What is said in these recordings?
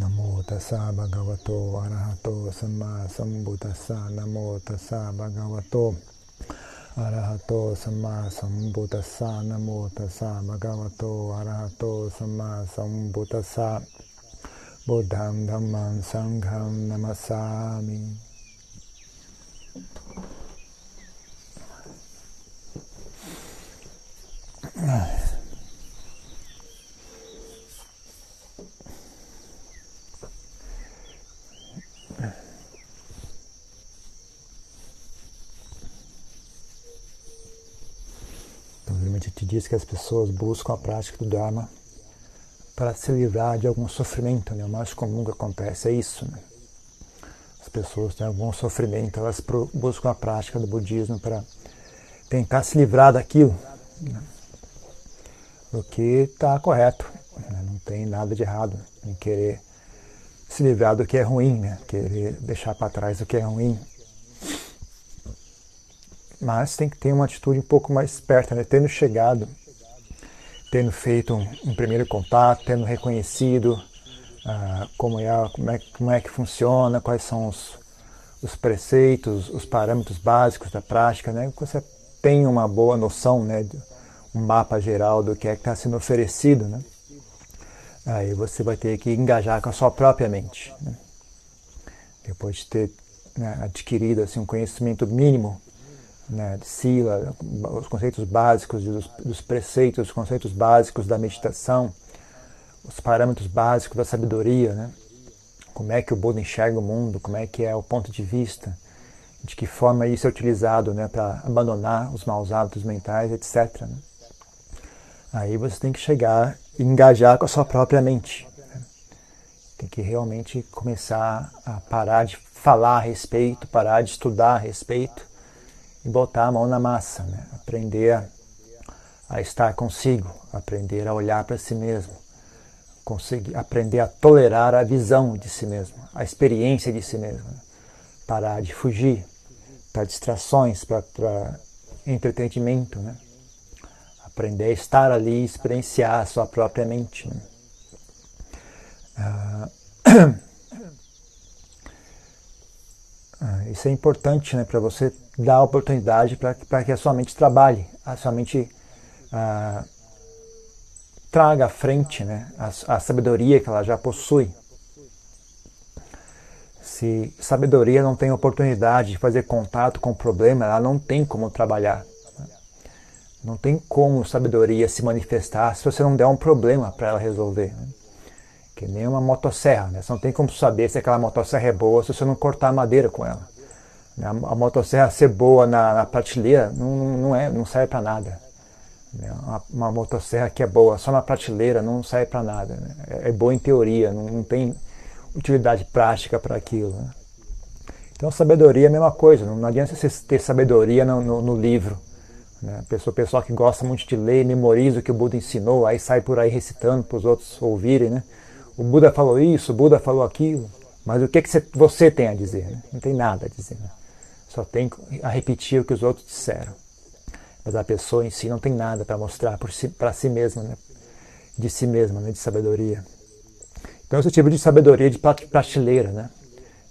นโมตัสสะบะคะวะโตอะระหะโตสัมมาสัมพุทธัสสะนโมตัสสะบะคะวะโตอะระหะโตสัมมาสัมพุทธัสสะนโมตัสสะบะคะวะโตอะระหะโตสัมมาสัมพุทธัสสะบุตธังธัมมังสังฆังนามัสสามิอ่า diz que as pessoas buscam a prática do Dharma para se livrar de algum sofrimento, né? O mais comum que acontece é isso, né? As pessoas têm algum sofrimento, elas buscam a prática do budismo para tentar se livrar daquilo, né? o que está correto, né? não tem nada de errado em querer se livrar do que é ruim, né? querer deixar para trás o que é ruim, mas tem que ter uma atitude um pouco mais esperta, né? tendo chegado, tendo feito um, um primeiro contato, tendo reconhecido uh, como, é, como, é, como é que funciona, quais são os, os preceitos, os parâmetros básicos da prática, né? você tem uma boa noção, né? um mapa geral do que é que está sendo oferecido, né? aí você vai ter que engajar com a sua própria mente. Né? Depois de ter né, adquirido assim, um conhecimento mínimo né, Sila, os conceitos básicos dos, dos preceitos, os conceitos básicos da meditação, os parâmetros básicos da sabedoria, né? como é que o Buda enxerga o mundo, como é que é o ponto de vista, de que forma isso é utilizado né, para abandonar os maus hábitos mentais, etc. Né? Aí você tem que chegar e engajar com a sua própria mente. Né? Tem que realmente começar a parar de falar a respeito, parar de estudar a respeito e botar a mão na massa, né? aprender a, a estar consigo, aprender a olhar para si mesmo, conseguir aprender a tolerar a visão de si mesmo, a experiência de si mesmo, né? parar de fugir para distrações, para entretenimento, né? aprender a estar ali, experienciar a sua própria mente. Né? Uh, Ah, isso é importante né, para você dar oportunidade para que a sua mente trabalhe, a sua mente ah, traga à frente né, a, a sabedoria que ela já possui. Se sabedoria não tem oportunidade de fazer contato com o problema, ela não tem como trabalhar. Não tem como sabedoria se manifestar se você não der um problema para ela resolver. Né? Que nem uma motosserra, né? Você não tem como saber se aquela motosserra é boa se você não cortar a madeira com ela. Né? A motosserra ser boa na, na prateleira não, não, é, não serve para nada. Né? Uma, uma, motosserra que é boa só na prateleira não serve para nada. Né? É, é, boa em teoria, não, não tem utilidade prática para aquilo. Né? Então, sabedoria é a mesma coisa. Não, não adianta você ter sabedoria no, no, no livro. Né? Pessoa, pessoal que gosta muito de ler, memoriza o que o Buda ensinou, aí sai por aí recitando para os outros ouvirem. Né? o Buda falou isso, o Buda falou aquilo, mas o que, que você tem a dizer? Né? Não tem nada a dizer. Né? Só tem a repetir o que os outros disseram. Mas a pessoa em si não tem nada para mostrar si, para si mesma, né? de si mesma, né? de sabedoria. Então, esse tipo de sabedoria de prateleira, né?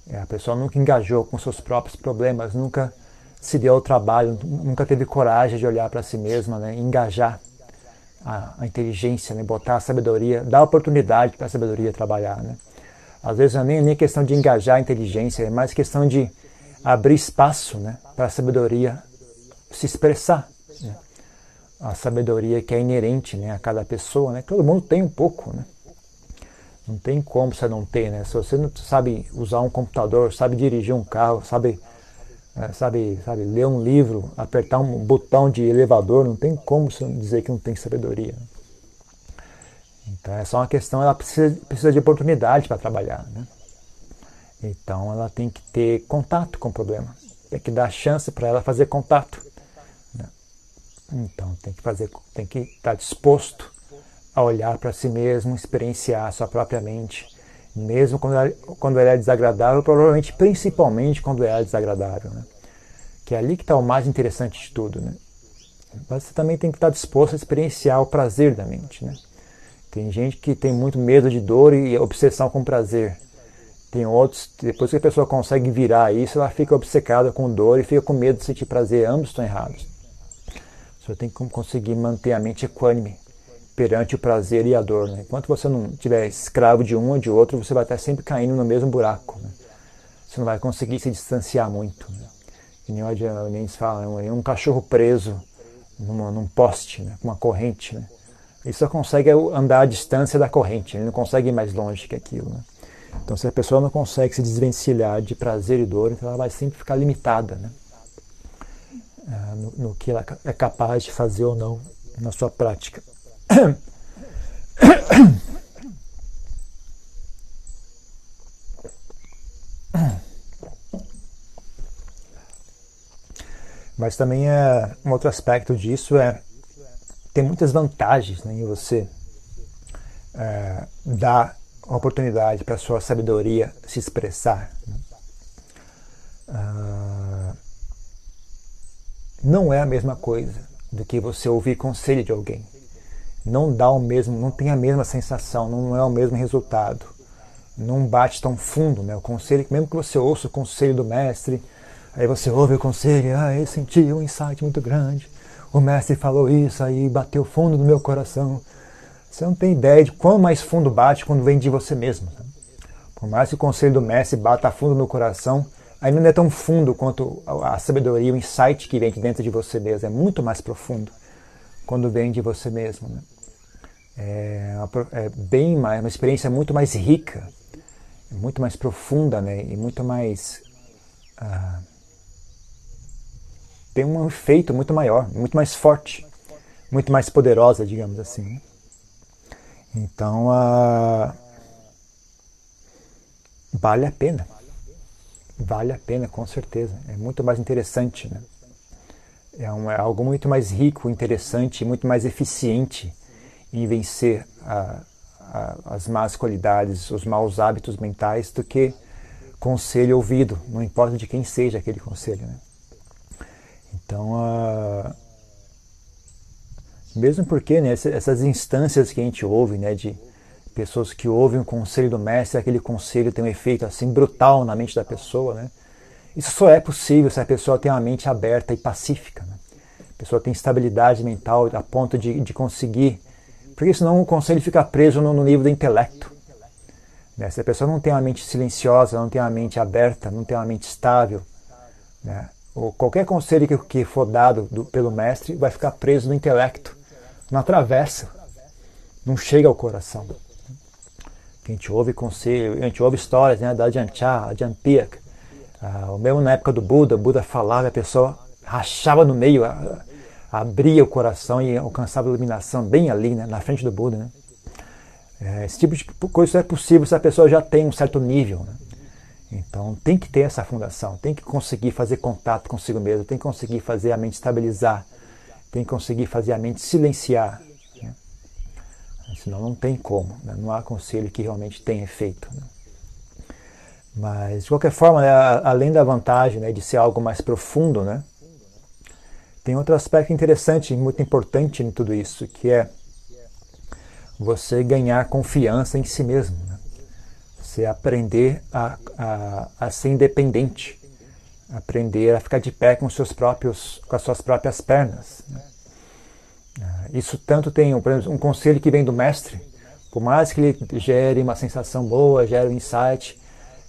É, a pessoa nunca engajou com seus próprios problemas, nunca se deu ao trabalho, nunca teve coragem de olhar para si mesma, né? engajar a, a inteligência, né? botar a sabedoria, dar oportunidade para a sabedoria trabalhar. Né? Às vezes não é nem, nem questão de engajar a inteligência, é mais questão de abrir espaço né? para a sabedoria se expressar. Né? A sabedoria que é inerente né? a cada pessoa, né? todo mundo tem um pouco. Né? Não tem como você não ter. Né? Se você não sabe usar um computador, sabe dirigir um carro, sabe é, sabe, sabe, ler um livro, apertar um botão de elevador, não tem como você dizer que não tem sabedoria. Então é só uma questão, ela precisa, precisa de oportunidade para trabalhar. Né? Então ela tem que ter contato com o problema, tem que dar chance para ela fazer contato. Né? Então tem que fazer, tem que estar disposto a olhar para si mesmo, experienciar a sua própria mente mesmo quando ela, quando ela é desagradável, provavelmente principalmente quando ela é desagradável. Né? Que é ali que está o mais interessante de tudo. Né? Mas você também tem que estar disposto a experienciar o prazer da mente. Né? Tem gente que tem muito medo de dor e obsessão com prazer. Tem outros, depois que a pessoa consegue virar isso, ela fica obcecada com dor e fica com medo de sentir prazer. Ambos estão errados. Você tem que conseguir manter a mente equânime perante o prazer e a dor. Né? Enquanto você não tiver escravo de um ou de outro, você vai estar sempre caindo no mesmo buraco. Né? Você não vai conseguir se distanciar muito. Né? Nem o se fala, é um cachorro preso numa, num poste, né? com uma corrente. Né? Ele só consegue andar à distância da corrente, ele não consegue ir mais longe que aquilo. Né? Então, se a pessoa não consegue se desvencilhar de prazer e dor, então ela vai sempre ficar limitada né? Ah, no, no que ela é capaz de fazer ou não na sua prática. Mas também é um outro aspecto disso é tem muitas vantagens né, em você é, dar oportunidade para a sua sabedoria se expressar. Ah, não é a mesma coisa do que você ouvir conselho de alguém. Não dá o mesmo, não tem a mesma sensação, não é o mesmo resultado. Não bate tão fundo, né? O conselho, mesmo que você ouça o conselho do mestre, aí você ouve o conselho, ah, eu senti um insight muito grande. O mestre falou isso, aí bateu fundo no meu coração. Você não tem ideia de quão mais fundo bate quando vem de você mesmo. Né? Por mais que o conselho do mestre bata fundo no coração, ainda não é tão fundo quanto a sabedoria, o insight que vem de dentro de você mesmo. É muito mais profundo quando vem de você mesmo. Né? É, é, bem mais, uma experiência muito mais rica, muito mais profunda, né? E muito mais ah, tem um efeito muito maior, muito mais forte, muito mais poderosa, digamos assim. Então, ah, vale a pena. Vale a pena, com certeza. É muito mais interessante, né? É, um, é algo muito mais rico, interessante, muito mais eficiente em vencer a, a, as más qualidades, os maus hábitos mentais do que conselho ouvido, não importa de quem seja aquele conselho. Né? Então, a, mesmo porque né, essas instâncias que a gente ouve, né, de pessoas que ouvem o conselho do mestre, aquele conselho tem um efeito assim brutal na mente da pessoa, né? Isso só é possível se a pessoa tem uma mente aberta e pacífica. Né? A pessoa tem estabilidade mental a ponto de, de conseguir. Porque senão o conselho fica preso no, no nível do intelecto. Né? Se a pessoa não tem uma mente silenciosa, não tem uma mente aberta, não tem uma mente estável, né? ou qualquer conselho que, que for dado do, pelo mestre vai ficar preso no intelecto, não atravessa, não chega ao coração. A gente ouve conselho, a gente ouve histórias né, da Ajahn Chah, Ajahn Piak, ah, mesmo na época do Buda, Buda falava, a pessoa rachava no meio, abria o coração e alcançava a iluminação bem ali, né, na frente do Buda. Né? É, esse tipo de coisa é possível se a pessoa já tem um certo nível. Né? Então tem que ter essa fundação, tem que conseguir fazer contato consigo mesmo, tem que conseguir fazer a mente estabilizar, tem que conseguir fazer a mente silenciar. Né? Senão não tem como, né? não há conselho que realmente tenha efeito. Né? Mas, de qualquer forma, né, além da vantagem né, de ser algo mais profundo, né, tem outro aspecto interessante e muito importante em tudo isso, que é você ganhar confiança em si mesmo. Você aprender a, a, a, ser independente, aprender a ficar de pé com, seus próprios, com as suas próprias pernas. Né? Ah, isso tanto tem um, conselho que vem do mestre, por mais que ele gere uma sensação boa, gere um insight,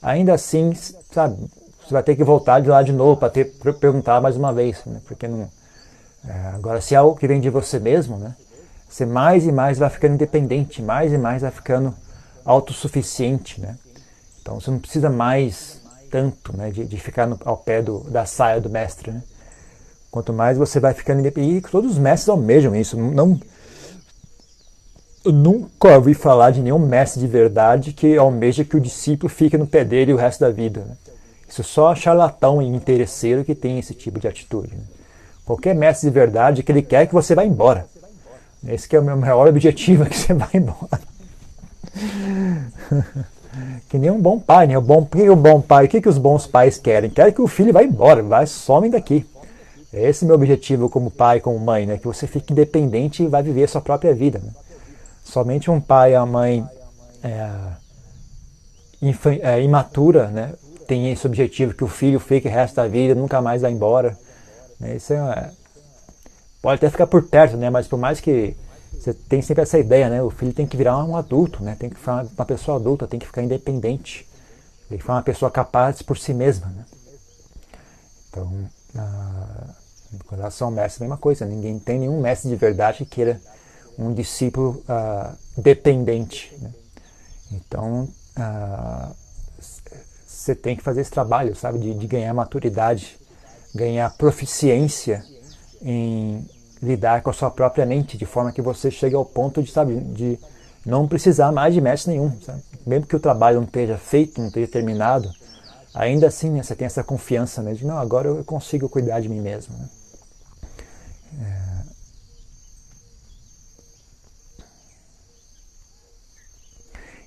ainda assim, sabe, você vai ter que voltar de lá de novo para ter perguntar mais uma vez, né? Porque não. É, agora, se é algo que vem de você mesmo, né? Você mais e mais vai ficando independente, mais e mais vai ficando autossuficiente, né? Então você não precisa mais tanto, né, de, de ficar no, ao pé do, da saia do mestre, né? Quanto mais você vai ficando independente, e todos os mestres almejam isso, não nunca ouvi falar de nenhum mestre de verdade que almeja que o discípulo fique no pé dele o resto da vida. Né? Isso é só charlatão e interesseiro que tem esse tipo de atitude. Né? Qualquer mestre de verdade que ele quer que você vá embora. Esse é o meu maior objetivo, é que você vá embora. que nem um bom pai, né? O bom, que o bom pai, o que, que os bons pais querem? Querem que o filho vá embora, vai, some daqui. Esse é o meu objetivo como pai, como mãe, né? Que você fique independente e vá viver a sua própria vida. Né? Somente um pai e a mãe é, é, imatura né, tem esse objetivo que o filho fique o resto da vida, nunca mais vá embora. Né, isso é, pode até ficar por perto, né, mas por mais que você tem sempre essa ideia, né, o filho tem que virar um adulto, né, tem que ficar uma pessoa adulta, tem que ficar independente, tem que ficar uma pessoa capaz por si mesma. Né. Então, ah, com relação ao mestre, a mesma coisa. Ninguém tem nenhum mestre de verdade que queira um discípulo ah, dependente. Né? Então, você ah, tem que fazer esse trabalho, sabe, de, de, ganhar maturidade, ganhar proficiência em lidar com a sua própria mente, de forma que você chegue ao ponto de, sabe, de não precisar mais de mestre nenhum. Sabe? Mesmo que o trabalho não esteja feito, não esteja terminado, ainda assim né, você tem essa confiança né, de não, agora eu consigo cuidar de mim mesmo. Né? É...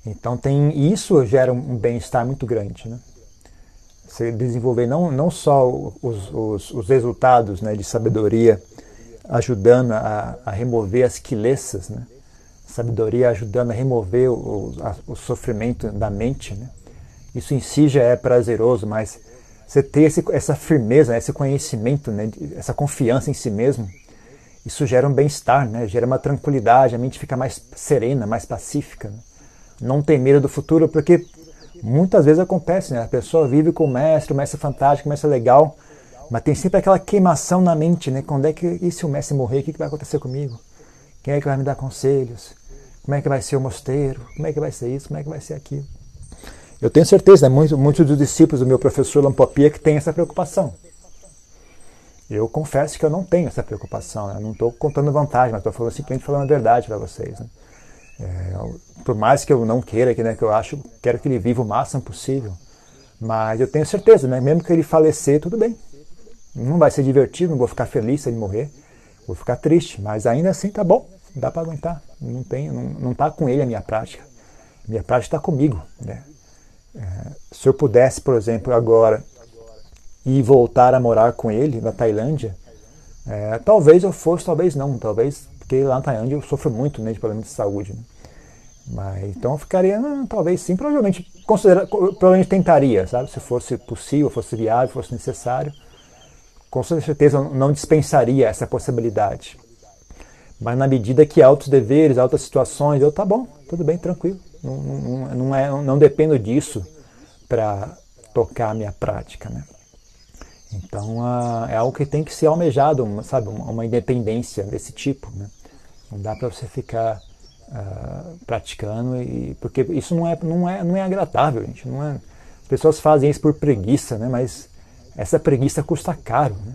Então tem isso gera um bem-estar muito grande, né? Você desenvolver não, não só os, os, os resultados né, de sabedoria ajudando a, a remover as quilessas, né? Sabedoria ajudando a remover o, a, o sofrimento da mente, né? Isso em si já é prazeroso, mas você ter esse, essa firmeza, né, esse conhecimento, né, essa confiança em si mesmo, isso gera um bem-estar, né, gera uma tranquilidade, a mente fica mais serena, mais pacífica. Né? Não tem medo do futuro, porque muitas vezes acontece, né, a pessoa vive com o mestre, o mestre fantástico, o mestre legal, mas tem sempre aquela queimação na mente, né? Quando é que e se o mestre morrer, o que vai acontecer comigo? Quem é que vai me dar conselhos? Como é que vai ser o mosteiro? Como é que vai ser isso? Como é que vai ser aquilo? Eu tenho certeza, né, muitos, muitos dos discípulos do meu professor Lampopia que têm essa preocupação. Eu confesso que eu não tenho essa preocupação, né? não estou contando vantagem, mas estou simplesmente falando a verdade para vocês. Né? É, por mais que eu não queira, que, né, que eu acho, quero que ele viva o máximo possível, mas eu tenho certeza, né, mesmo que ele falecer, tudo bem. Não vai ser divertido, não vou ficar feliz se ele morrer, vou ficar triste, mas ainda assim tá bom, dá para aguentar. Não tem, não, não tá com ele a minha prática, minha prática está comigo, né? É, se eu pudesse, por exemplo, agora ir voltar a morar com ele na Tailândia, é, talvez eu fosse, talvez não, talvez, porque lá na Tailândia eu sofro muito né, de problemas de saúde. Né? Mas, então eu ficaria, não, talvez sim, provavelmente, considera, provavelmente tentaria, sabe? Se fosse possível, fosse viável, fosse necessário. Com certeza não dispensaria essa possibilidade. Mas na medida que altos deveres, altas situações, eu, tá bom, tudo bem, tranquilo. Não, não, não, é, não dependo disso para tocar a minha prática. Né? Então uh, é algo que tem que ser almejado, uma, sabe, uma independência desse tipo. Né? Não dá para você ficar uh, praticando, e, porque isso não é, não, é, não é agradável, gente. Não é, as pessoas fazem isso por preguiça, né? mas essa preguiça custa caro. Né?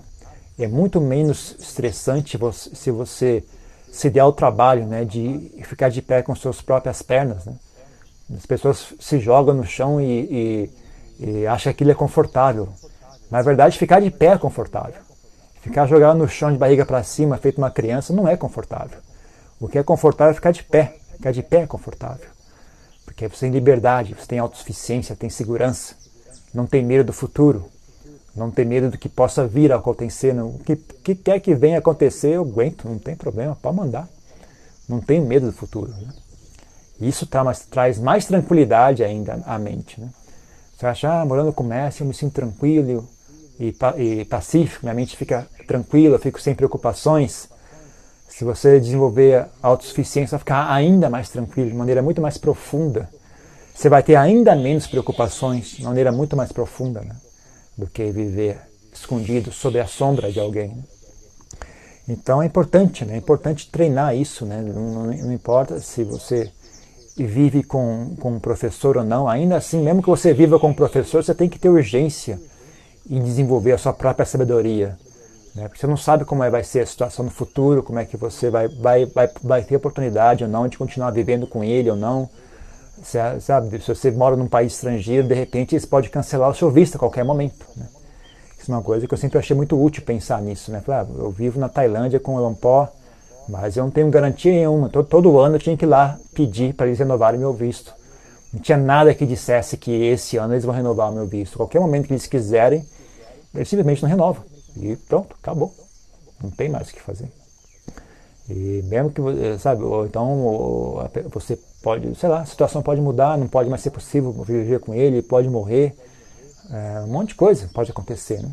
É muito menos estressante se você se der ao trabalho né, de ficar de pé com suas próprias pernas. Né? As pessoas se jogam no chão e, e, e acham que aquilo é confortável. Na verdade, ficar de pé é confortável. Ficar jogado no chão de barriga para cima, feito uma criança, não é confortável. O que é confortável é ficar de pé. Ficar de pé é confortável. Porque você tem liberdade, você tem autossuficiência, tem segurança, não tem medo do futuro, não tem medo do que possa vir a acontecer. Não. O que, que quer que venha acontecer, eu aguento, não tem problema, pode mandar. Não tenho medo do futuro. Né? Isso tá, mas, traz mais tranquilidade ainda à mente. Né? Você acha, ah, morando com o mestre, eu me sinto tranquilo e, e pacífico, minha mente fica tranquila, eu fico sem preocupações. Se você desenvolver autossuficiência, vai ficar ainda mais tranquilo, de maneira muito mais profunda. Você vai ter ainda menos preocupações, de maneira muito mais profunda. Né? Do que viver escondido sob a sombra de alguém. Né? Então é importante, né? é importante treinar isso. Né? Não, não, importa se você vive com, com um professor ou não, ainda assim, mesmo que você viva com um professor, você tem que ter urgência em desenvolver a sua própria sabedoria. Né? Porque você não sabe como é, vai ser a situação no futuro, como é que você vai, vai, vai, vai ter oportunidade ou não de continuar vivendo com ele ou não Sabe, se você mora num país estrangeiro, de repente eles podem cancelar o seu visto a qualquer momento. Né? Isso é uma coisa que eu sempre achei muito útil pensar nisso. Né? Falei, ah, eu vivo na Tailândia com o Lampó, mas eu não tenho garantia nenhuma. Todo, todo ano eu tinha que ir lá pedir para eles renovarem meu visto. Não tinha nada que dissesse que esse ano eles vão renovar o meu visto. Qualquer momento que eles quiserem, eles simplesmente não renovam. E pronto, acabou. Não tem mais o que fazer. E mesmo que, sabe, ou então você pode, sei lá, a situação pode mudar, não pode mais ser possível viver com ele, pode morrer, é, um monte de coisa pode acontecer, né?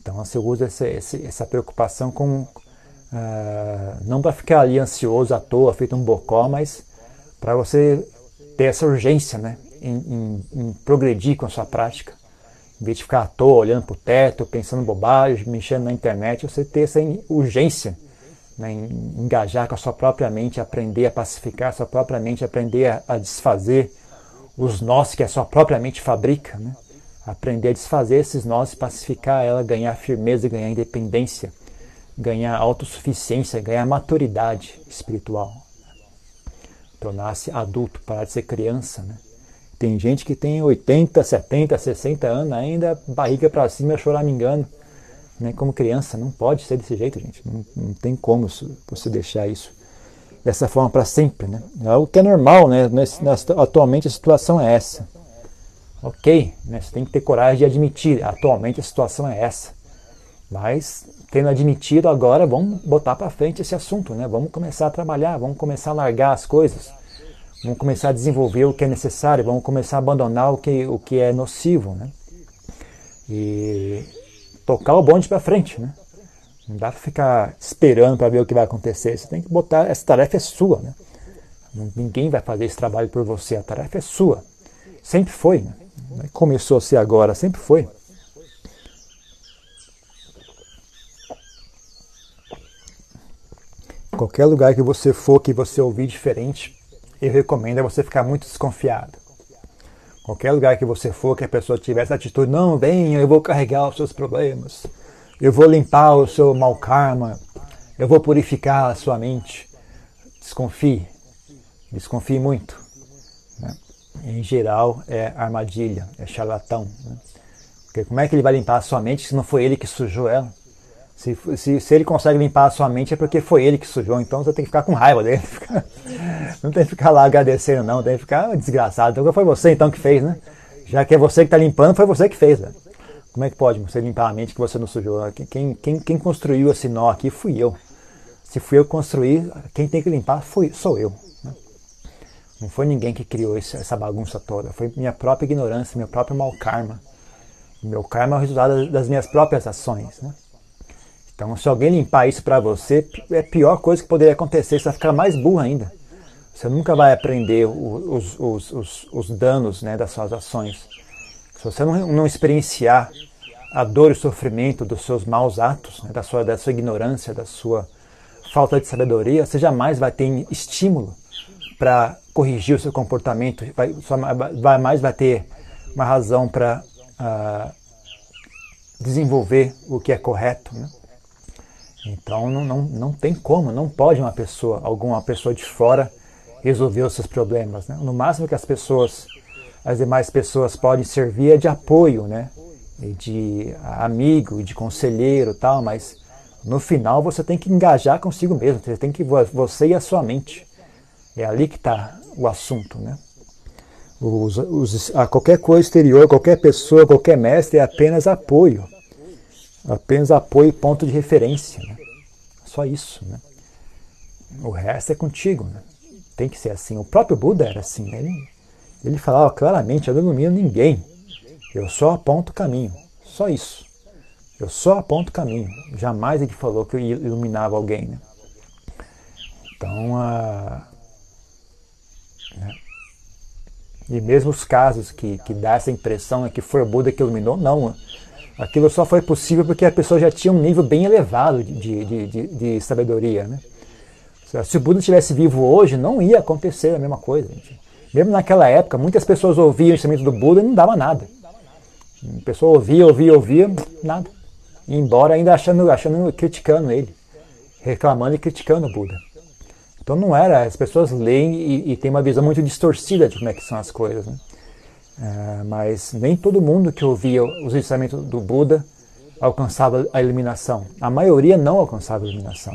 Então você usa essa, essa preocupação com, uh, não para ficar ali ansioso à toa, feito um bocó, mas para você ter essa urgência né, em, em, em, progredir com a sua prática. Em vez de ficar à toa, olhando para o teto, pensando bobagem, mexendo na internet, você ter essa urgência né, engajar com a sua própria mente, aprender a pacificar a sua própria mente, aprender a, a desfazer os nós que a sua própria mente fabrica. Né? Aprender a desfazer esses nós pacificar ela, ganhar firmeza, ganhar independência, ganhar autossuficiência, ganhar maturidade espiritual. Tornar-se adulto, parar de ser criança. Né? Tem gente que tem 80, 70, 60 anos ainda, barriga para cima, choramingando. Né? Como criança, não pode ser desse jeito, gente. Não, não tem como você deixar isso dessa forma para sempre. Né? É algo que é normal, né? atualmente a situação é essa. Ok, né? você tem que ter coragem de admitir, atualmente a situação é essa. Mas, tendo admitido agora, vamos botar para frente esse assunto, né? vamos começar a trabalhar, vamos começar a largar as coisas, vamos começar a desenvolver o que é necessário, vamos começar a abandonar o que, o que é nocivo. Né? E tocar o bonde para frente. Né? Não dá para ficar esperando para ver o que vai acontecer. Você tem que botar, essa tarefa é sua. Né? Ninguém vai fazer esse trabalho por você, a tarefa é sua. Sempre foi. Né? Começou a ser agora, sempre foi. Qualquer lugar que você for que você ouvir diferente, eu recomendo é você ficar muito desconfiado. Qualquer lugar que você for que a pessoa tiver essa atitude, não, venha, eu vou carregar os seus problemas, eu vou limpar o seu mau karma, eu vou purificar a sua mente. Desconfie, desconfie muito. Né? em geral, é armadilha, é charlatão. Né? Porque como é que ele vai limpar a sua mente se não foi ele que sujou ela? Se, se, se, ele consegue limpar a sua mente é porque foi ele que sujou, então você tem que ficar com raiva dele. Não tem que ficar lá agradecendo, não, tem que ficar desgraçado. Então foi você então que fez, né? Já que é você que está limpando, foi você que fez. Né? Como é que pode você limpar a mente que você não sujou? Quem, quem, quem construiu esse nó aqui fui eu. Se fui eu construir, quem tem que limpar fui, sou eu. Não foi ninguém que criou essa bagunça toda. Foi minha própria ignorância, meu próprio mau karma. Meu karma é o resultado das minhas próprias ações. Né? Então, se alguém limpar isso para você, é a pior coisa que poderia acontecer. Você vai ficar mais burro ainda. Você nunca vai aprender os, os, os, os danos né, das suas ações. Se você não, não, experienciar a dor e o sofrimento dos seus maus atos, né, da, sua, da sua ignorância, da sua falta de sabedoria, você jamais vai ter estímulo para corrigir o seu comportamento, vai, vai mais vai ter uma razão para uh, ah, desenvolver o que é correto. Né? Então não, não, não tem como, não pode uma pessoa, alguma pessoa de fora resolver os seus problemas. Né? No máximo que as pessoas, as demais pessoas podem servir é de apoio, né? de amigo, de conselheiro tal, mas no final você tem que engajar consigo mesmo, você tem que você e a sua mente. É ali que está o assunto. Né? Os, os, a qualquer coisa exterior, qualquer pessoa, qualquer mestre é apenas apoio. Apenas apoio e ponto de referência. Né? Só isso. Né? O resto é contigo. Né? Tem que ser assim. O próprio Buda era assim. Ele, ele falava claramente: Eu não ilumino ninguém. Eu só aponto o caminho. Só isso. Eu só aponto o caminho. Jamais ele falou que eu iluminava alguém. Né? Então, a né? E mesmo os casos que, que dá essa impressão é que foi o Buda que iluminou, não. Aquilo só foi possível porque a pessoa já tinha um nível bem elevado de, de, de, de sabedoria. Né? Se o Buda estivesse vivo hoje, não ia acontecer a mesma coisa. Gente. Mesmo naquela época, muitas pessoas ouviam o ensinamento do Buda e não dava nada. A pessoa ouvia, ouvia, ouvia, nada. Embora ainda achando, achando, criticando ele, reclamando e criticando o Buda. Então não era, as pessoas leem e, e têm uma visão muito distorcida de como é que são as coisas. Né? É, mas nem todo mundo que ouvia os ensinamentos do Buda alcançava a iluminação. A maioria não alcançava a iluminação.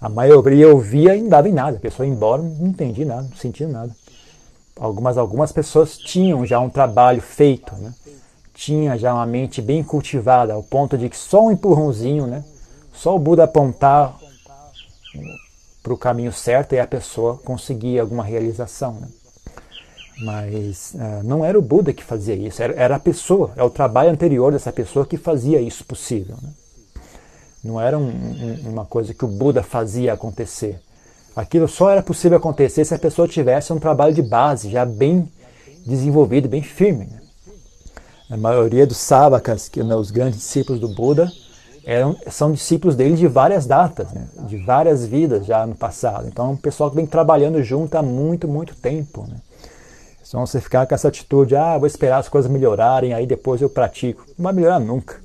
A maioria ouvia e não dava em nada. A pessoa ia embora, não entendia nada, não sentia nada. Algumas, algumas pessoas tinham já um trabalho feito, né? tinha já uma mente bem cultivada, ao ponto de que só um empurrãozinho, né? só o Buda apontar para o caminho certo e a pessoa conseguir alguma realização. Né? Mas uh, não era o Buda que fazia isso, era, era, a pessoa, é o trabalho anterior dessa pessoa que fazia isso possível. Né? Não era um, um, uma coisa que o Buda fazia acontecer. Aquilo só era possível acontecer se a pessoa tivesse um trabalho de base já bem desenvolvido, bem firme. Né? A maioria dos sábakas, que né, os grandes discípulos do Buda, eram, são discípulos dele de várias datas, né? de várias vidas já no passado. Então, é um pessoal que vem trabalhando junto há muito, muito tempo. Né? Então, você ficar com essa atitude, ah, vou esperar as coisas melhorarem, aí depois eu pratico. Não vai melhorar nunca.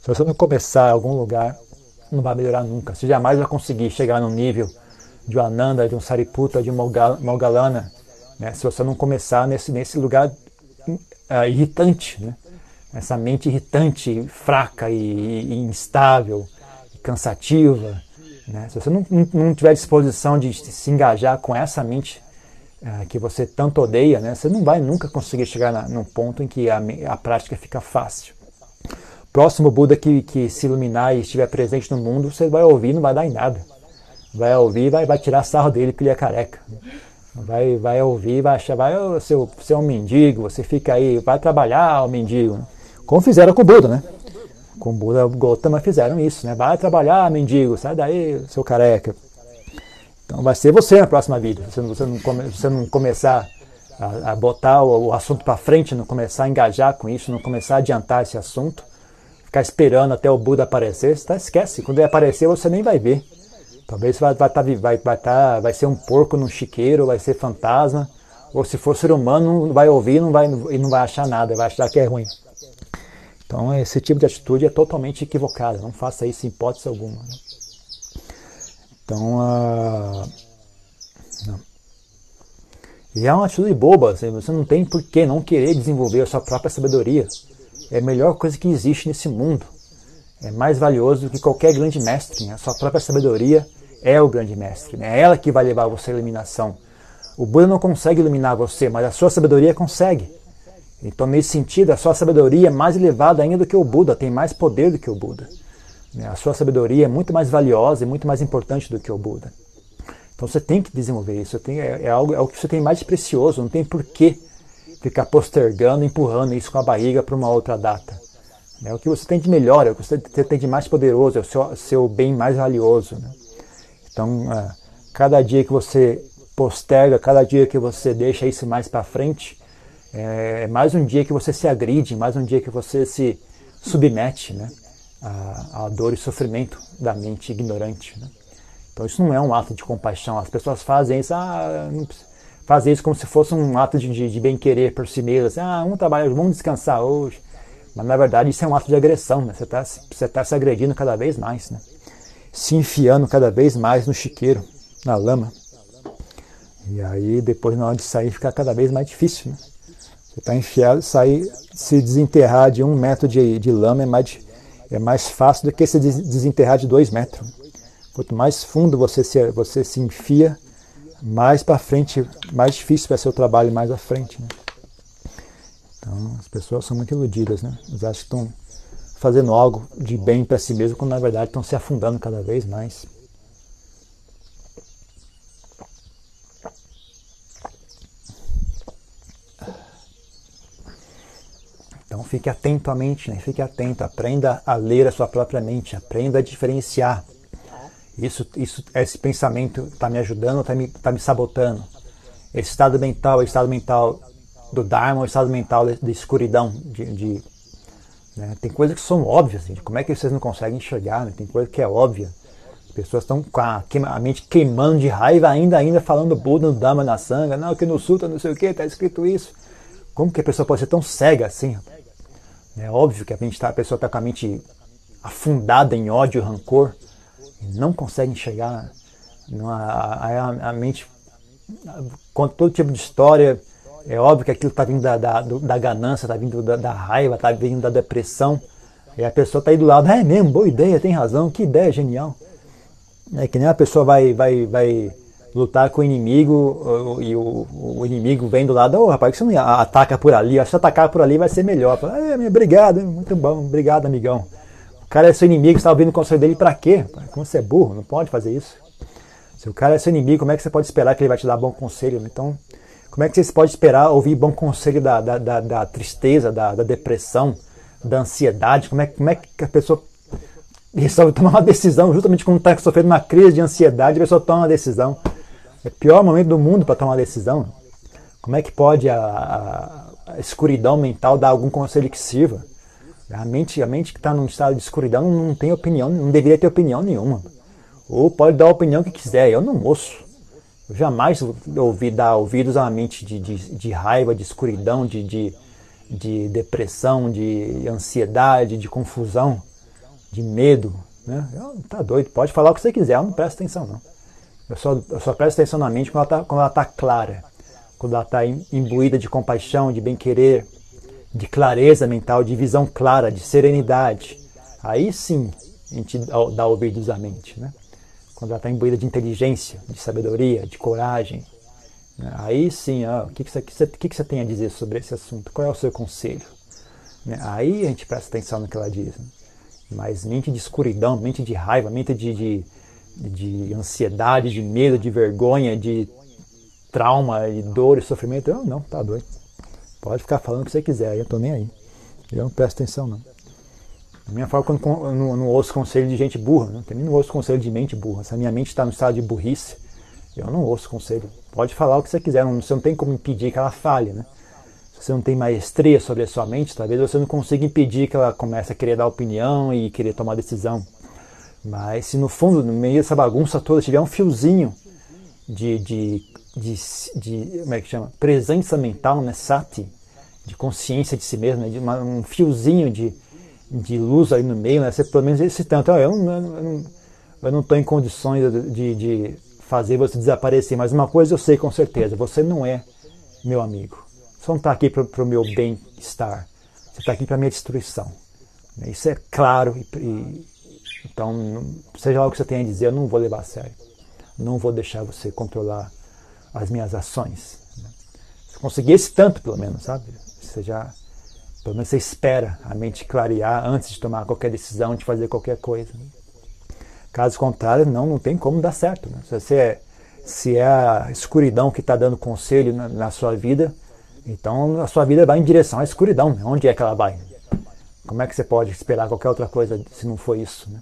Se você não começar em algum lugar, não vai melhorar nunca. Você jamais vai conseguir chegar no nível de um Ananda, de um Sariputta, de um Mogalana, né? se você não começar nesse, nesse lugar uh, irritante, né? essa mente irritante, fraca e, e instável, e cansativa. Né? Se você não, não, tiver disposição de se engajar com essa mente uh, que você tanto odeia, né? você não vai nunca conseguir chegar na, num ponto em que a, a prática fica fácil. Próximo Buda que, que se iluminar e estiver presente no mundo, você vai ouvir não vai dar em nada vai ouvir vai, vai tirar sarro dele porque ele é careca. Vai, vai ouvir, vai achar, vai, oh, seu, você é um mendigo, você fica aí, vai trabalhar, o mendigo. Como fizeram com o Buda, né? Com o Buda Gautama fizeram isso, né? Vai trabalhar, mendigo, sai daí, seu careca. Então vai ser você na próxima vida. Se você não, come, você não começar a, a botar o, o assunto para frente, não começar a engajar com isso, não começar a adiantar esse assunto, ficar esperando até o Buda aparecer, você tá, esquece. Quando ele aparecer, você nem vai ver. Talvez vai, vai, tá, vai, vai, tá, vai ser um porco num chiqueiro, vai ser fantasma. Ou se for ser humano, não vai ouvir não vai, e não vai achar nada, vai achar que é ruim. Então esse tipo de atitude é totalmente equivocada. Não faça isso em hipótese alguma. Né? Então, não. E é uma atitude boba. Assim, você não tem por que não querer desenvolver a sua própria sabedoria. É a melhor coisa que existe nesse mundo. É mais valioso do que qualquer grande mestre. Né? A sua própria sabedoria é o grande mestre. Né? É ela que vai levar você à iluminação. O Buda não consegue iluminar você, mas a sua sabedoria consegue. Então, nesse sentido, a sua sabedoria é mais elevada ainda do que o Buda, tem mais poder do que o Buda. Né? A sua sabedoria é muito mais valiosa e muito mais importante do que o Buda. Então, você tem que desenvolver isso. Tem, é, é, algo, é o que você tem mais precioso. Não tem por que ficar postergando, empurrando isso com a barriga para uma outra data. É o que você tem de melhor, é o que você tem de mais poderoso, é o seu, seu bem mais valioso. Né? Então, uh, cada dia que você posterga, cada dia que você deixa isso mais para frente, é, é, mais um dia que você se agride, mais um dia que você se submete né, à, à dor e sofrimento da mente ignorante. Né? Então isso não é um ato de compaixão. As pessoas fazem isso, ah, fazem isso como se fosse um ato de, de, de bem-querer por si mesmas. Ah, vamos trabalhar, vamos descansar hoje. Mas na verdade isso é um ato de agressão. Né? Você está você tá se agredindo cada vez mais. Né? se enfiando cada vez mais no chiqueiro, na lama. E aí depois na hora de sair fica cada vez mais difícil. Né? Você está enfiado, sair, se desenterrar de um metro de, de lama é mais, é mais fácil do que se desenterrar de dois metros. Quanto mais fundo você se, você se enfia, mais para frente, mais difícil vai ser o trabalho mais à frente. Né? Então as pessoas são muito iludidas, né? Eles acham que estão fazendo algo de bem para si mesmo, quando na verdade estão se afundando cada vez mais. Então fique atento à mente, né? fique atento, aprenda a ler a sua própria mente, aprenda a diferenciar. Isso, isso, esse pensamento está me ajudando ou está me, tá me sabotando? Esse estado mental é o estado mental do Dharma ou o estado mental de, escuridão, de, de né? Tem coisas que são óbvias, assim, como é que vocês não conseguem enxergar? Né? Tem coisa que é óbvia. As pessoas estão com a, a, mente queimando de raiva, ainda ainda falando Buda no Dhamma na sanga, não, que no Sutra não sei o que, está escrito isso. Como que a pessoa pode ser tão cega assim? É óbvio que a, mente tá, a pessoa está com a mente afundada em ódio e rancor e não consegue enxergar. Não, a, a, a mente conta todo tipo de história, é óbvio que aquilo está vindo da, da, da ganância, está vindo da, da raiva, está vindo da depressão. E a pessoa está aí do lado, é mesmo, boa ideia, tem razão, que ideia genial. É que nem a pessoa vai, vai, vai lutar com o inimigo e o, o inimigo vem do lado, ô oh, rapaz, que você não ataca por ali, se atacar por ali vai ser melhor. Ah, obrigado, muito bom, obrigado, amigão. O cara é seu inimigo, você está ouvindo o conselho dele para quê? Como você é burro, não pode fazer isso. Se o cara é seu inimigo, como é que você pode esperar que ele vai te dar bom conselho? Então, como é que você pode esperar ouvir bom conselho da, da, da, da tristeza, da, da, depressão, da ansiedade? Como é, como é que a pessoa resolve tomar uma decisão justamente quando está sofrendo uma crise de ansiedade, a pessoa toma uma decisão? É o pior momento do mundo para tomar decisão. Como é que pode a, a, a escuridão mental dar algum conselho que sirva? A mente, a mente que está num estado de escuridão não tem opinião, não deveria ter opinião nenhuma. Ou pode dar a opinião que quiser, eu não ouço. Eu jamais ouvi dar ouvidos a uma mente de, de, de raiva, de escuridão, de, de, de, depressão, de ansiedade, de confusão, de medo. Né? Eu, tá doido, pode falar o que você quiser, eu não presto atenção não. Eu só, eu só presto atenção na mente quando ela está tá clara, quando ela está imbuída de compaixão, de bem-querer, de clareza mental, de visão clara, de serenidade. Aí sim a gente dá ouvidos à mente. Né? quando ela está imbuída de inteligência, de sabedoria, de coragem. Né? Aí sim, ah, o que, que, você, que, que você tem a dizer sobre esse assunto? Qual é o seu conselho? Né? Aí a gente presta atenção no que ela diz. Né? Mas mente de escuridão, mente de raiva, mente de, de, de ansiedade, de medo, de vergonha, de trauma, de dor e sofrimento, eu não, tá doido. Pode ficar falando o que você quiser, eu tô nem aí. Eu não presto atenção não. Da minha forma, quando eu não, ouço conselho de gente burra, né? também não ouço conselho de mente burra. Se a minha mente está no estado de burrice, eu não ouço conselho. Pode falar o que você quiser, você não tem como impedir que ela falhe, né? Se você não tem maestria sobre a sua mente, talvez você não consiga impedir que ela comece a querer dar opinião e querer tomar decisão. Mas se no fundo, no meio dessa bagunça toda, tiver um fiozinho de, de, de, de como é que chama? Presença mental, né? Sati, de consciência de si mesmo, né? de uma, um fiozinho de, de luz aí no meio, né? Você, pelo menos esse tanto. Eu não eu não estou em condições de, de fazer você desaparecer, mas uma coisa eu sei com certeza: você não é meu amigo. Você não está aqui para o meu bem-estar. Você está aqui para a minha destruição. Isso é claro. E, e, então, seja lá o que você tenha a dizer, eu não vou levar a sério. Não vou deixar você controlar as minhas ações. Se conseguir esse tanto, pelo menos, sabe? Você já pelo menos você espera a mente clarear antes de tomar qualquer decisão, de fazer qualquer coisa. Caso contrário, não, não tem como dar certo. Né? Se, você é, se é a escuridão que está dando conselho na, na, sua vida, então a sua vida vai em direção à escuridão. Né? Onde é que ela vai? Como é que você pode esperar qualquer outra coisa se não for isso? Né?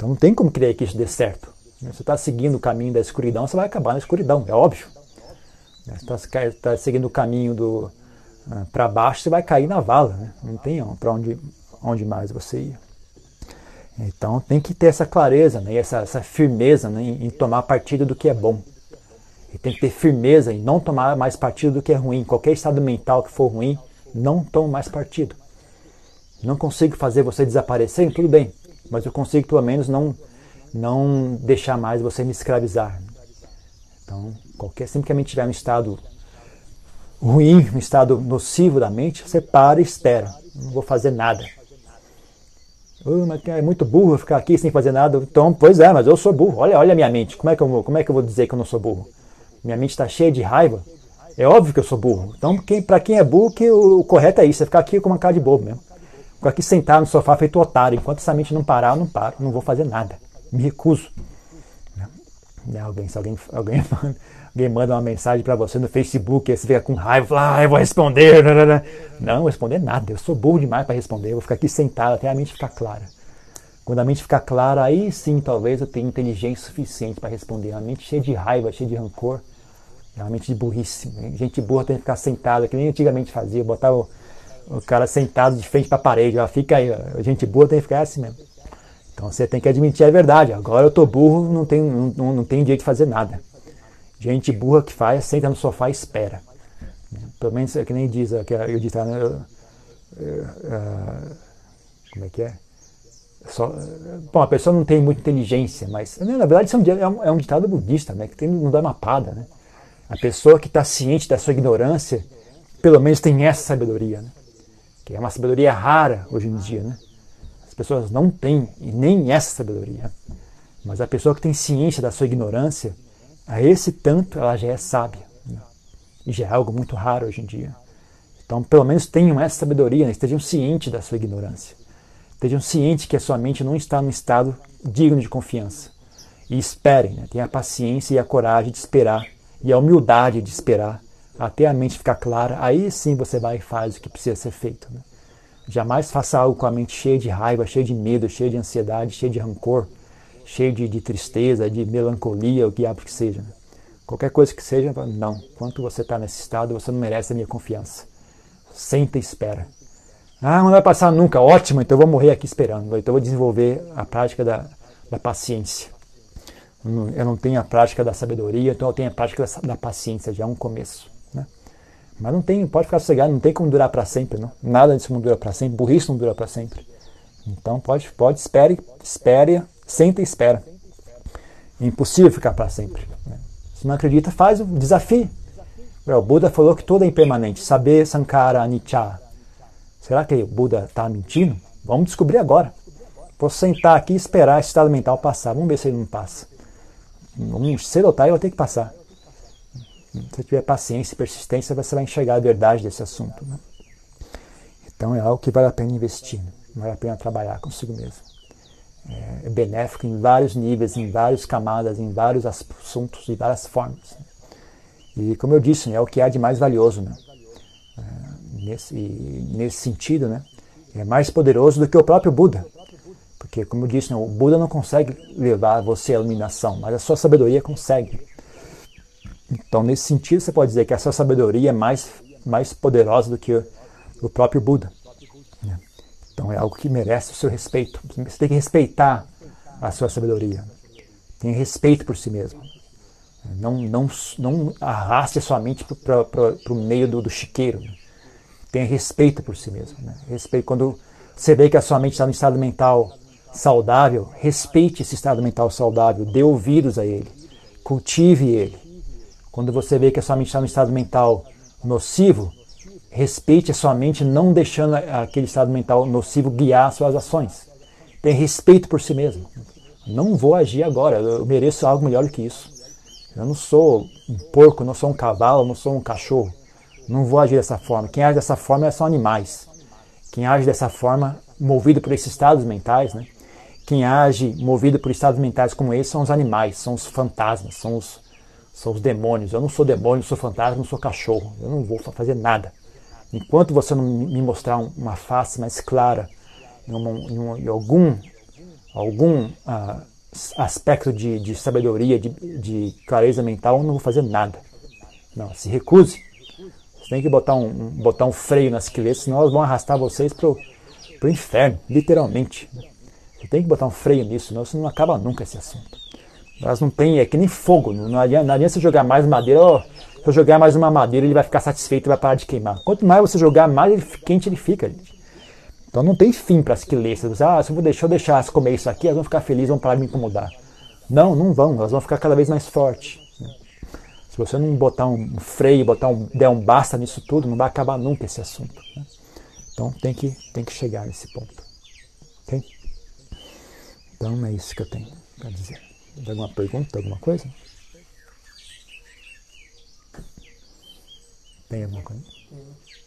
Então não tem como crer que isso dê certo. Né? Você está seguindo o caminho da escuridão, você vai acabar na escuridão, é óbvio. Você está tá seguindo o caminho do, ah, para baixo, você vai cair na vala, né? não tem para onde, onde mais você ir. Então tem que ter essa clareza, né? essa, essa firmeza né? em, em, tomar partido do que é bom. E tem que ter firmeza em não tomar mais partido do que é ruim. Qualquer estado mental que for ruim, não tome mais partido. Não consigo fazer você desaparecer, tudo bem, mas eu consigo pelo menos não, não deixar mais você me escravizar. Então, qualquer, sempre que a gente estiver no estado ruim, um estado nocivo da mente, você para e espera. Não vou fazer nada. Oh, mas é muito burro ficar aqui sem fazer nada. Então, pois é, mas eu sou burro. Olha, olha a minha mente. Como é que eu vou, como é que eu vou dizer que eu não sou burro? Minha mente está cheia de raiva. É óbvio que eu sou burro. Então, para quem é burro, que o, o, correto é isso, é ficar aqui com uma cara de bobo mesmo. Ficar aqui sentado no sofá feito otário. Enquanto essa mente não parar, eu não paro. Não vou fazer nada. Me recuso. Né? Alguém, se alguém, alguém alguém manda uma mensagem para você no Facebook, aí você fica com raiva, fala, ah, eu vou responder. Não, não vou responder nada, eu sou burro demais para responder, eu vou ficar aqui sentado até a mente ficar clara. Quando a mente ficar clara, aí sim talvez eu tenha inteligência suficiente para responder. Uma mente cheia de raiva, cheia de rancor, é uma mente de burrice. Gente burra tem que ficar sentada, que nem antigamente fazia, botar o, o cara sentado de frente para a parede, ó, fica aí, ó. gente burra tem que ficar assim mesmo. Então você tem que admitir a verdade. Agora eu tô burro, não tenho, não, não tenho direito de fazer nada. Gente burra que faz, senta no sofá e espera. Pelo menos é que nem diz aqui, o ditado. Né? Como é que é? Só, bom, a pessoa não tem muita inteligência, mas né, na verdade isso é um, é um ditado budista, né, que tem no Dhammapada. Né? A pessoa que está ciente da sua ignorância, pelo menos tem essa sabedoria, né? Que é uma sabedoria rara hoje em dia. Né? As pessoas não têm e nem essa sabedoria. Mas a pessoa que tem ciência da sua ignorância, a esse tanto ela já é sábia. Né? E já é algo muito raro hoje em dia. Então, pelo menos tenham essa sabedoria, né? estejam cientes da sua ignorância. Estejam cientes que a sua mente não está num estado digno de confiança. E esperem, né? tenha a paciência e a coragem de esperar, e a humildade de esperar, até a mente ficar clara. Aí sim você vai e faz o que precisa ser feito. Né? Jamais faça algo com a mente cheia de raiva, cheia de medo, cheia de ansiedade, cheia de rancor, cheia de, de tristeza, de melancolia, o que há que seja. Né? Qualquer coisa que seja, não. Enquanto você está nesse estado, você não merece a minha confiança. Senta e espera. Ah, não vai passar nunca. Ótimo, então eu vou morrer aqui esperando. Então eu vou desenvolver a prática da, da paciência. Eu não tenho a prática da sabedoria, então eu tenho a prática da, da paciência, já é um começo. Mas não tem, pode ficar sossegado, não tem como durar para sempre. Não. Nada disso não dura para sempre, burrice não dura para sempre. Então pode, pode, espere, espere, senta e espera. É impossível ficar para sempre. Né? Se não acredita, faz o desafio. O Buda falou que tudo é impermanente. Saber Sankara Anicca. Será que o Buda está mentindo? Vamos descobrir agora. Vou sentar aqui e esperar esse estado mental passar. Vamos ver se ele não passa. Cedo ou tarde vai ter que passar. Se tiver paciência e persistência, você vai enxergar a verdade desse assunto. Né? Então é algo que vale a pena investir. Vale a pena trabalhar consigo mesmo. É, é benéfico em vários níveis, em várias camadas, em vários assuntos, de várias formas. E como eu disse, né, é o que há de mais valioso. Né? É, nesse, nesse sentido, né, é mais poderoso do que o próprio Buda. Porque, como eu disse, né, o Buda não consegue levar você à iluminação, mas a sua sabedoria consegue. Então, nesse sentido, você pode dizer que a sua sabedoria é mais, mais poderosa do que o, próprio Buda. Então é algo que merece o seu respeito. Você tem que respeitar a sua sabedoria. Tenha respeito por si mesmo. Não, não, não arraste a sua mente para o meio do, do chiqueiro. Tenha respeito por si mesmo. Né? Respeito. Quando você vê que a sua mente está no estado mental saudável, respeite esse estado mental saudável. Dê ouvidos a ele. Cultive ele. Quando você vê que a sua mente está no estado mental nocivo, Respeite a sua mente, não deixando aquele estado mental nocivo guiar suas ações. Tenha respeito por si mesmo. Não vou agir agora, eu mereço algo melhor do que isso. Eu não sou um porco, não sou um cavalo, não sou um cachorro. Não vou agir dessa forma. Quem age dessa forma são animais. Quem age dessa forma, movido por esses estados mentais, né? Quem age movido por estados mentais como esse são os animais, são os fantasmas, são os, são os demônios. Eu não sou demônio, não sou fantasma, não sou cachorro. Eu não vou fazer nada. Enquanto você não me mostrar uma face mais clara, em, uma, em, algum, algum uh, aspecto de, de sabedoria, de, de, clareza mental, eu não vou fazer nada. Não, se recuse. Você tem que botar um, um botar um freio nas crianças, senão elas vão arrastar vocês para o inferno, literalmente. Você tem que botar um freio nisso, senão não acaba nunca esse assunto. Elas não têm, é que nem fogo, não adianta, não adianta você jogar mais madeira, oh, se eu jogar mais uma madeira, ele vai ficar satisfeito e vai parar de queimar. Quanto mais você jogar, mais ele, quente ele fica, gente. Então não tem fim para as quileças. Ah, se eu vou deixar, eu deixar elas comer isso aqui, elas vão ficar felizes, vão parar de me incomodar. Não, não vão, elas vão ficar cada vez mais fortes. Né? Se você não botar um freio, botar um, der um basta nisso tudo, não vai acabar nunca esse assunto. Né? Então tem que, tem que chegar nesse ponto. Ok? Então é isso que eu tenho para dizer. Tem alguma pergunta, alguma coisa? Tem alguma coisa?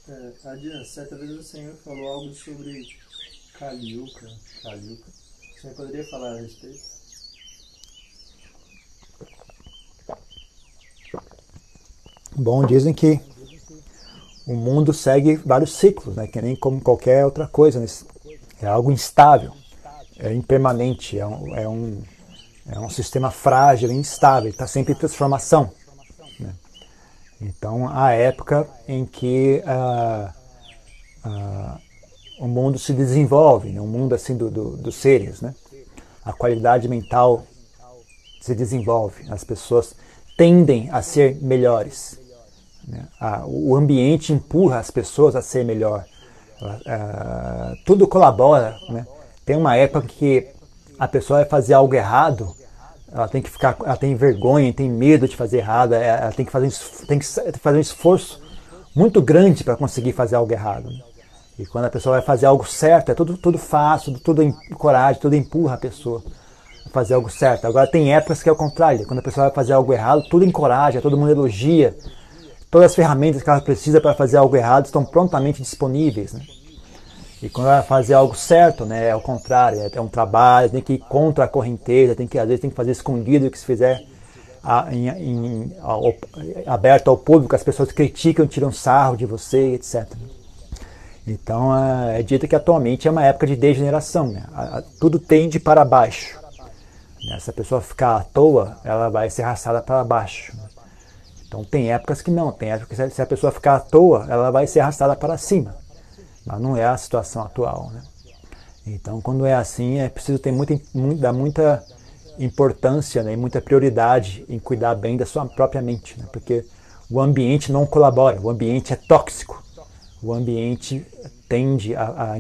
É, Adian, certa vez o Senhor falou algo sobre Kaliuka. Kaliuka. O Senhor poderia falar a respeito? Bom, dizem que o mundo segue vários ciclos, né? que nem como qualquer outra coisa. É algo instável, é impermanente, é um, é um, é um sistema frágil, instável, está sempre em transformação. Então, a época em que uh, uh, o mundo se desenvolve, né? o mundo assim do, do, dos seres, né? a qualidade mental se desenvolve, as pessoas tendem a ser melhores. Né? Ah, o ambiente empurra as pessoas a ser melhor. Tudo colabora. Né? Tem uma época que a pessoa vai fazer algo errado ela tem que ficar, ela tem vergonha, tem medo de fazer errado, é, ela tem que fazer, tem que fazer um esforço muito grande para conseguir fazer algo errado. E quando a pessoa vai fazer algo certo, é tudo, tudo fácil, tudo encoraja, tudo empurra a pessoa a fazer algo certo. Agora tem épocas que é o contrário, quando a pessoa vai fazer algo errado, tudo encoraja, todo mundo elogia. Todas as ferramentas que ela precisa para fazer algo errado estão prontamente disponíveis. Né? E quando vai fazer algo certo, né, é o contrário, é, um trabalho, tem que ir contra a correnteza, tem que, às vezes tem que fazer escondido o que se fizer a, em, em, aberto ao público, as pessoas criticam, tiram sarro de você, etc. Então é, é dito que atualmente é uma época de degeneração, né? a, a, tudo tende para baixo. Né? Se a pessoa ficar à toa, ela vai ser arrastada para baixo. Então tem épocas que não, tem épocas que se a pessoa ficar à toa, ela vai ser arrastada para cima. Mas não é a situação atual. Né? Então quando é assim, é preciso ter muita, dar muita importância né, e muita prioridade em cuidar bem da sua própria mente, né? porque o ambiente não colabora, o ambiente é tóxico, o ambiente tende a,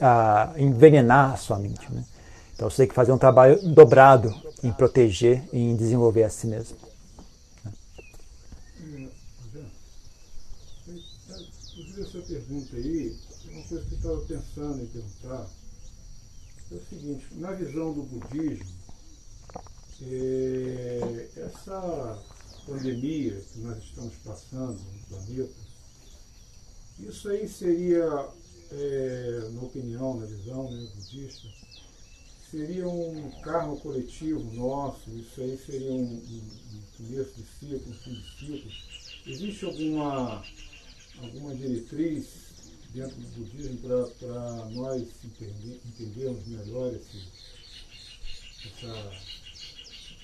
a, a envenenar a sua mente. Né? Então você tem que fazer um trabalho dobrado em proteger e em desenvolver a si mesmo. essa pergunta aí, coisa que eu estava pensando em perguntar, é o seguinte, na visão do budismo, é, essa pandemia que nós estamos passando no planeta, isso aí seria, é, na opinião, na visão né, budista, seria um karma coletivo nosso, isso aí seria um, um, um começo de ciclo, um fim de ciclo. Existe alguma, alguma diretriz dentro do budismo para nós entender, entendermos melhor esse, essa,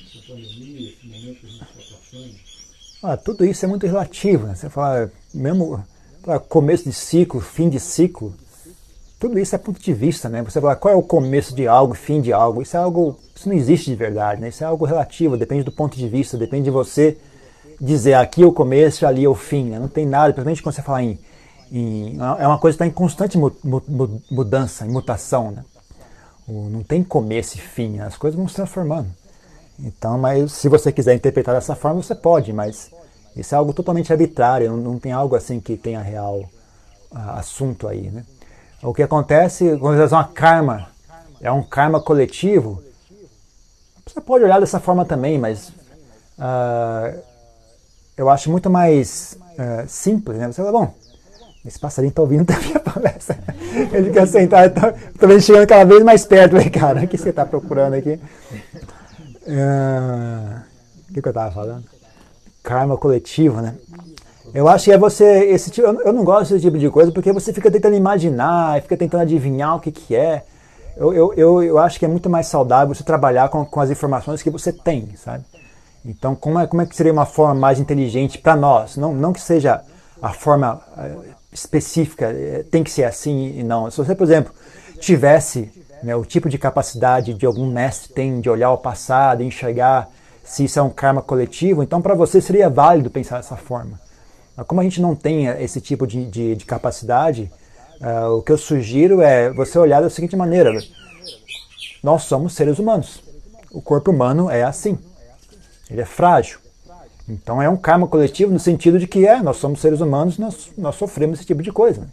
essa pandemia, esse momento que a gente está passando? Ah, tudo isso é muito relativo, né? Você fala, mesmo para começo de ciclo, fim de ciclo, tudo isso é ponto de vista, né? Você fala qual é o começo de algo, fim de algo. Isso é algo, isso não existe de verdade, né? Isso é algo relativo, depende do ponto de vista, depende de você dizer aqui é o começo, ali é o fim. Né? Não tem nada, principalmente quando você fala em, é uma coisa que está em constante mudança, em mutação, né? Não tem começo e fim, né? as coisas vão se transformando. Então, mas se você quiser interpretar dessa forma, você pode, mas isso é algo totalmente arbitrário, não, não tem algo assim que tenha real assunto aí, né? O que acontece quando é uma karma, é um karma coletivo, você pode olhar dessa forma também, mas uh, eu acho muito mais uh, simples, né? Você fala, bom, esse passarinho está ouvindo a minha palestra. Ele fica sentado, estou vendo chegando cada vez mais perto. Falei, cara, o que você está procurando aqui? Uh, o que, que eu estava falando? Karma coletivo, né? Eu acho que é você. Esse tipo, eu não gosto desse tipo de coisa porque você fica tentando imaginar, fica tentando adivinhar o que, que é. Eu, eu, eu, eu acho que é muito mais saudável você trabalhar com, com as informações que você tem, sabe? Então, como é, como é que seria uma forma mais inteligente para nós? Não, não que seja a forma eh, específica, eh, tem que ser assim e não. Se você, por exemplo, tivesse né, o tipo de capacidade de algum mestre tem de olhar o passado, enxergar se isso é um karma coletivo, então para você seria válido pensar dessa forma. Mas como a gente não tem esse tipo de, de, de capacidade, uh, o que eu sugiro é você olhar da seguinte maneira: nós somos seres humanos. O corpo humano é assim. Ele é frágil. Então é um karma coletivo no sentido de que é, nós somos seres humanos, nós, nós sofremos esse tipo de coisa.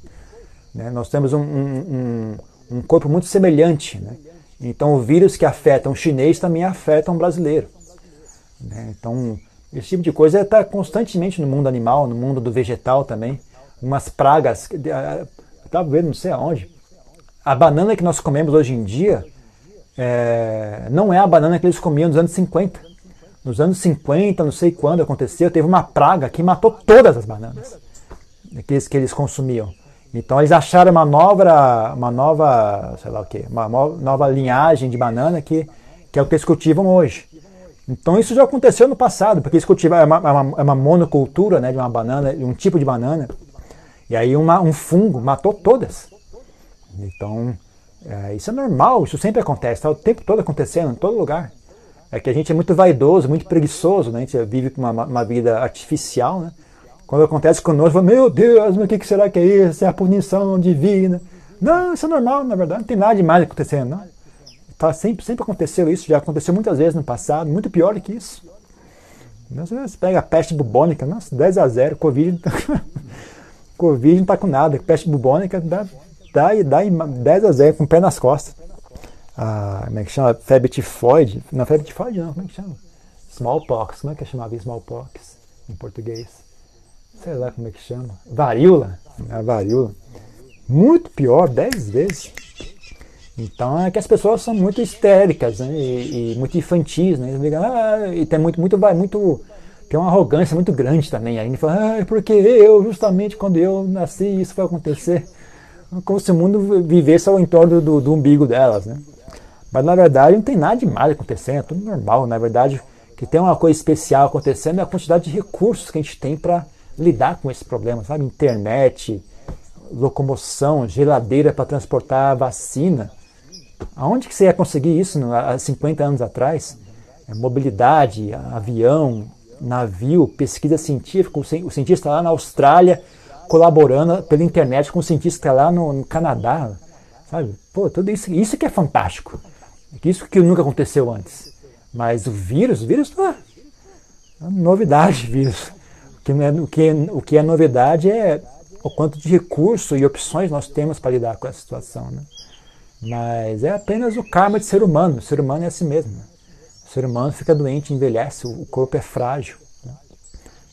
Né? Nós temos um, um, um, corpo muito semelhante. Né? Então o vírus que afeta um chinês também afeta um brasileiro. Né? Então esse tipo de coisa está constantemente no mundo animal, no mundo do vegetal também. Umas pragas. Estava vendo, não sei aonde. A banana que nós comemos hoje em dia é, não é a banana que eles comiam nos anos 50. Nos anos 50, não sei quando aconteceu, teve uma praga que matou todas as bananas que eles, que eles consumiam. Então eles acharam uma nova, uma nova, sei lá o que, uma nova linhagem de banana que, que é o que eles cultivam hoje. Então isso já aconteceu no passado, porque eles cultivaram, é uma, é uma, é uma monocultura né, de uma banana, de um tipo de banana, e aí uma, um fungo matou todas. Então é, isso é normal, isso sempre acontece, está o tempo todo acontecendo, em todo lugar. É que a gente é muito vaidoso, muito preguiçoso, né? a gente vive uma, uma vida artificial. Né? Quando acontece conosco, fala, meu Deus, mas o que será que é isso? É a punição divina. Não, isso é normal, na verdade, não tem nada demais acontecendo. Não. Tá, sempre, sempre aconteceu isso, já aconteceu muitas vezes no passado, muito pior do que isso. Você pega a peste bubônica, nossa, 10 a 0, Covid, Covid não tá com nada, peste bubônica dá, dá, dá 10 a 0 com o pé nas costas. Ah, como é que chama? Febre tifoide, não febre tifoide não, como é que chama? Smallpox, como é que chamava smallpox em português? Sei lá como é que chama. Varíola, a varíola. Muito pior, dez vezes. Então é que as pessoas são muito histéricas né? e, e muito infantis, né? Ah, e tem muito, muito, muito, tem uma arrogância muito grande também. Aí ele fala, ah, porque eu, justamente quando eu nasci, isso vai acontecer. Como se o mundo vivesse ao entorno do, do umbigo delas, né? Mas na verdade não tem nada demais acontecendo, é tudo normal. Na verdade, que tem uma coisa especial acontecendo é a quantidade de recursos que a gente tem para lidar com esse problema, sabe? Internet, locomoção, geladeira para transportar vacina. Aonde que você ia conseguir isso há 50 anos atrás? É, mobilidade, avião, navio, pesquisa científica, o cientista lá na Austrália colaborando pela internet com o cientista lá no, no Canadá, sabe? Pô, tudo isso, isso que é fantástico. Isso que nunca aconteceu antes. Mas o vírus, o vírus é novidade, vírus. O que, é, o, que, é, o que é novidade é o quanto de recurso e opções nós temos para lidar com essa situação. Né? Mas é apenas o karma de ser humano. O ser humano é assim mesmo. Né? O ser humano fica doente, envelhece, o corpo é frágil. Né?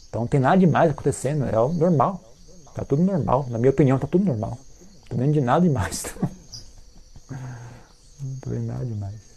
Então não tem nada demais acontecendo, é o normal. Está tudo normal. Na minha opinião, está tudo normal. Não estou vendo de nada demais. Nada demais.